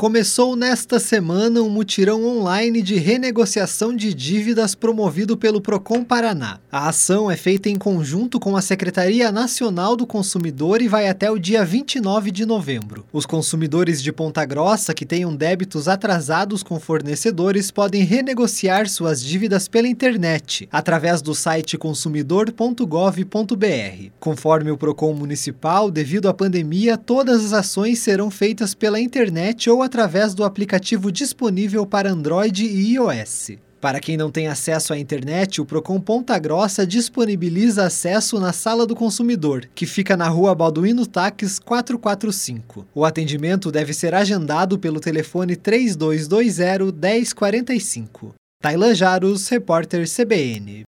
Começou nesta semana um mutirão online de renegociação de dívidas promovido pelo Procon Paraná. A ação é feita em conjunto com a Secretaria Nacional do Consumidor e vai até o dia 29 de novembro. Os consumidores de Ponta Grossa que tenham débitos atrasados com fornecedores podem renegociar suas dívidas pela internet, através do site consumidor.gov.br. Conforme o Procon Municipal, devido à pandemia, todas as ações serão feitas pela internet ou através do aplicativo disponível para Android e iOS. Para quem não tem acesso à internet, o Procon Ponta Grossa disponibiliza acesso na Sala do Consumidor, que fica na Rua Balduino Taques 445. O atendimento deve ser agendado pelo telefone 3220 1045. Tailan Jaros, repórter CBN.